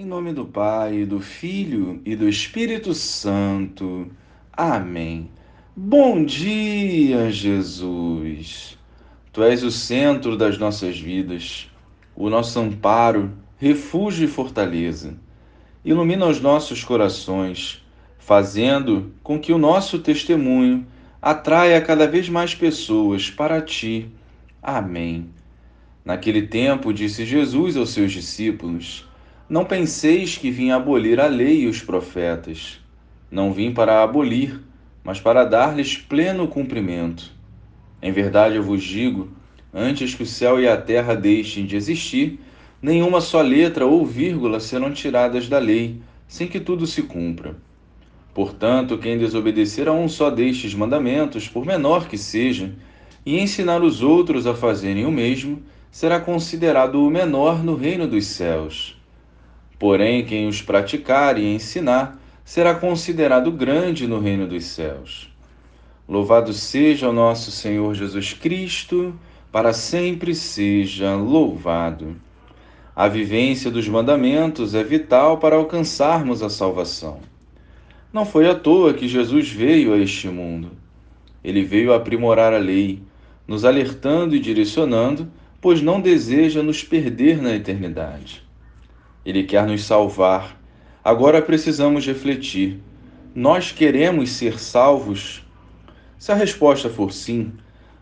Em nome do Pai, do Filho e do Espírito Santo. Amém. Bom dia, Jesus. Tu és o centro das nossas vidas, o nosso amparo, refúgio e fortaleza. Ilumina os nossos corações, fazendo com que o nosso testemunho atraia cada vez mais pessoas para ti. Amém. Naquele tempo, disse Jesus aos seus discípulos: não penseis que vim abolir a lei e os profetas. Não vim para abolir, mas para dar-lhes pleno cumprimento. Em verdade eu vos digo: antes que o céu e a terra deixem de existir, nenhuma só letra ou vírgula serão tiradas da lei, sem que tudo se cumpra. Portanto, quem desobedecer a um só destes mandamentos, por menor que seja, e ensinar os outros a fazerem o mesmo, será considerado o menor no reino dos céus. Porém, quem os praticar e ensinar será considerado grande no reino dos céus. Louvado seja o nosso Senhor Jesus Cristo, para sempre seja louvado. A vivência dos mandamentos é vital para alcançarmos a salvação. Não foi à toa que Jesus veio a este mundo. Ele veio aprimorar a lei, nos alertando e direcionando, pois não deseja nos perder na eternidade. Ele quer nos salvar. Agora precisamos refletir. Nós queremos ser salvos? Se a resposta for sim,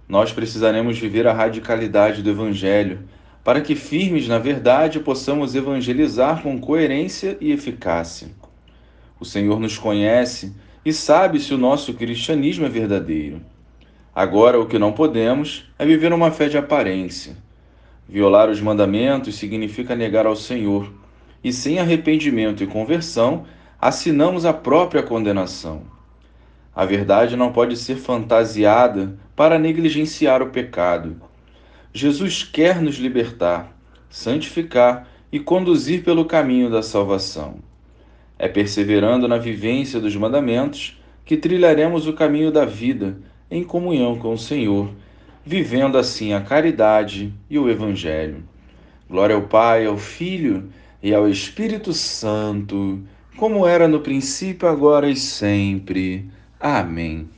nós precisaremos viver a radicalidade do Evangelho, para que, firmes na verdade, possamos evangelizar com coerência e eficácia. O Senhor nos conhece e sabe se o nosso cristianismo é verdadeiro. Agora, o que não podemos é viver uma fé de aparência. Violar os mandamentos significa negar ao Senhor e sem arrependimento e conversão, assinamos a própria condenação. A verdade não pode ser fantasiada para negligenciar o pecado. Jesus quer nos libertar, santificar e conduzir pelo caminho da salvação. É perseverando na vivência dos mandamentos que trilharemos o caminho da vida em comunhão com o Senhor, vivendo assim a caridade e o Evangelho. Glória ao Pai, ao Filho e ao Espírito Santo, como era no princípio, agora e sempre. Amém.